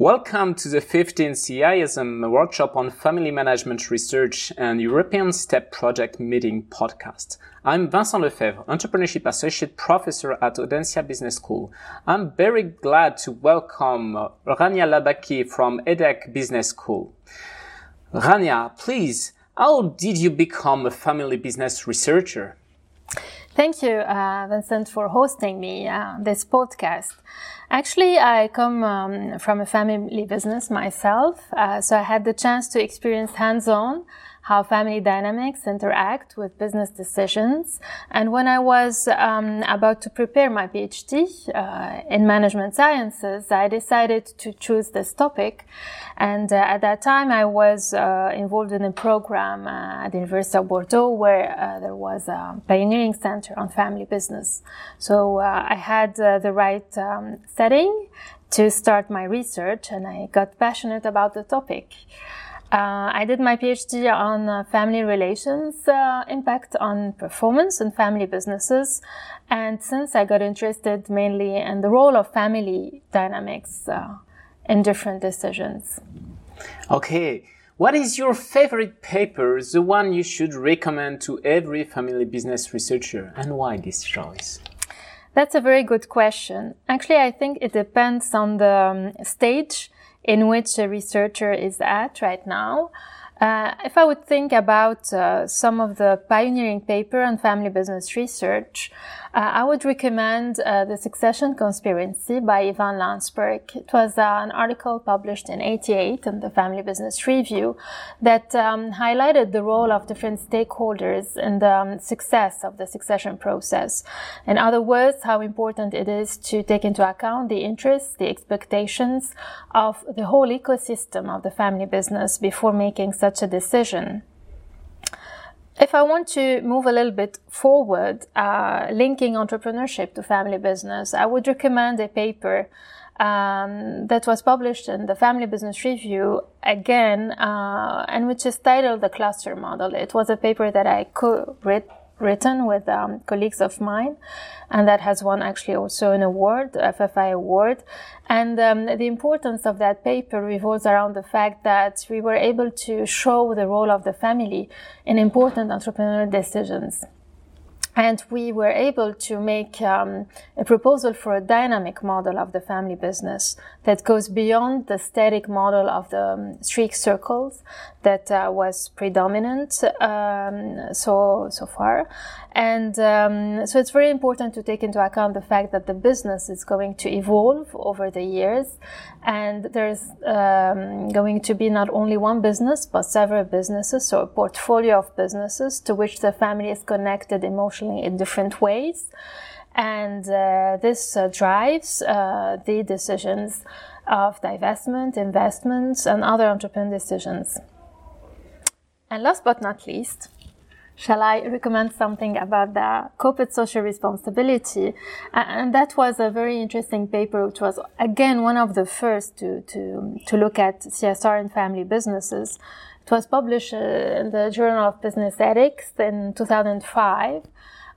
Welcome to the 15th CISM workshop on family management research and European STEP project meeting podcast. I'm Vincent Lefebvre, entrepreneurship associate professor at Audencia Business School. I'm very glad to welcome Rania Labaki from EDHEC Business School. Rania, please, how did you become a family business researcher? Thank you, uh, Vincent, for hosting me uh, this podcast. Actually, I come um, from a family business myself, uh, so I had the chance to experience hands-on how family dynamics interact with business decisions. And when I was um, about to prepare my PhD uh, in management sciences, I decided to choose this topic. And uh, at that time, I was uh, involved in a program uh, at the University of Bordeaux where uh, there was a pioneering center on family business. So uh, I had the right um, setting to start my research and I got passionate about the topic. Uh, I did my PhD on uh, family relations uh, impact on performance in family businesses. And since I got interested mainly in the role of family dynamics uh, in different decisions. Okay. What is your favorite paper, the one you should recommend to every family business researcher, and why this choice? That's a very good question. Actually, I think it depends on the um, stage in which a researcher is at right now. Uh, if I would think about uh, some of the pioneering paper on family business research, uh, I would recommend uh, The Succession Conspiracy by Ivan Lansberg. It was uh, an article published in 88 in the Family Business Review that um, highlighted the role of different stakeholders in the um, success of the succession process. In other words, how important it is to take into account the interests, the expectations of the whole ecosystem of the family business before making such a decision. If I want to move a little bit forward, uh, linking entrepreneurship to family business, I would recommend a paper um, that was published in the Family Business Review again, uh, and which is titled The Cluster Model. It was a paper that I co-wrote written with um, colleagues of mine, and that has won actually also an award, FFI award. And um, the importance of that paper revolves around the fact that we were able to show the role of the family in important entrepreneurial decisions. And we were able to make um, a proposal for a dynamic model of the family business that goes beyond the static model of the um, three circles that uh, was predominant um, so so far. And um, so it's very important to take into account the fact that the business is going to evolve over the years, and there's um, going to be not only one business but several businesses, so a portfolio of businesses to which the family is connected emotionally in different ways, and uh, this uh, drives uh, the decisions of divestment, investments, and other entrepreneur decisions. And last but not least, shall I recommend something about the corporate social responsibility? And that was a very interesting paper, which was again one of the first to, to, to look at CSR in family businesses. It was published uh, in the Journal of Business Ethics in 2005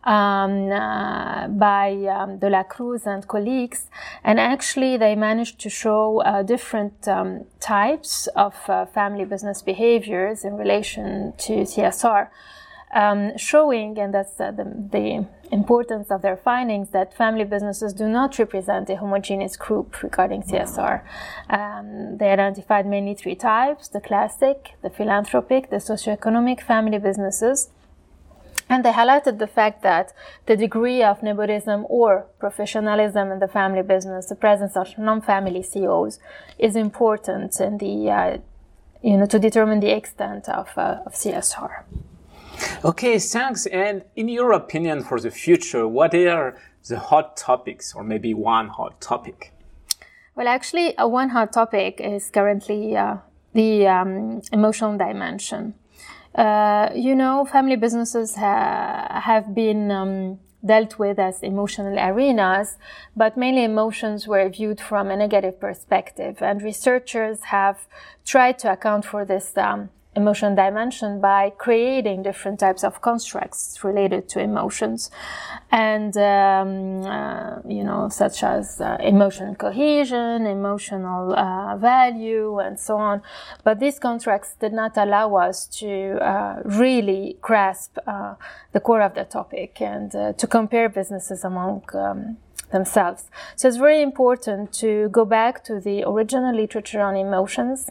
um, uh, by um, De La Cruz and colleagues. And actually, they managed to show uh, different um, types of uh, family business behaviors in relation to CSR. Um, showing, and that's uh, the, the, importance of their findings, that family businesses do not represent a homogeneous group regarding CSR. Um, they identified mainly three types the classic, the philanthropic, the socioeconomic family businesses. And they highlighted the fact that the degree of nepotism or professionalism in the family business, the presence of non-family CEOs, is important in the, uh, you know, to determine the extent of, uh, of CSR. Okay, thanks. And in your opinion for the future, what are the hot topics, or maybe one hot topic? Well, actually, uh, one hot topic is currently uh, the um, emotional dimension. Uh, you know, family businesses ha- have been um, dealt with as emotional arenas, but mainly emotions were viewed from a negative perspective. And researchers have tried to account for this um, emotion dimension by creating different types of constructs related to emotions. And um, uh, you know such as uh, emotional cohesion emotional uh, value and so on. But these constructs did not allow us to uh, really grasp uh, the core of the topic and uh, to compare businesses among um, themselves. So it's very important to go back to the original literature on emotions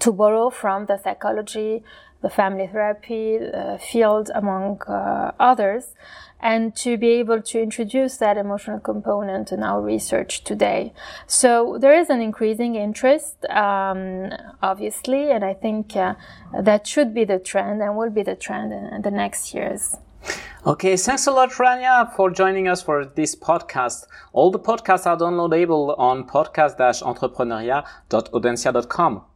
to borrow from the psychology, the family therapy field, among uh, others, and to be able to introduce that emotional component in our research today. So there is an increasing interest, um, obviously, and I think uh, that should be the trend and will be the trend in, the next years. Okay, thanks a lot, Rania, for joining us for this podcast. All the podcasts are downloadable on podcast-entrepreneuriat.audencia.com.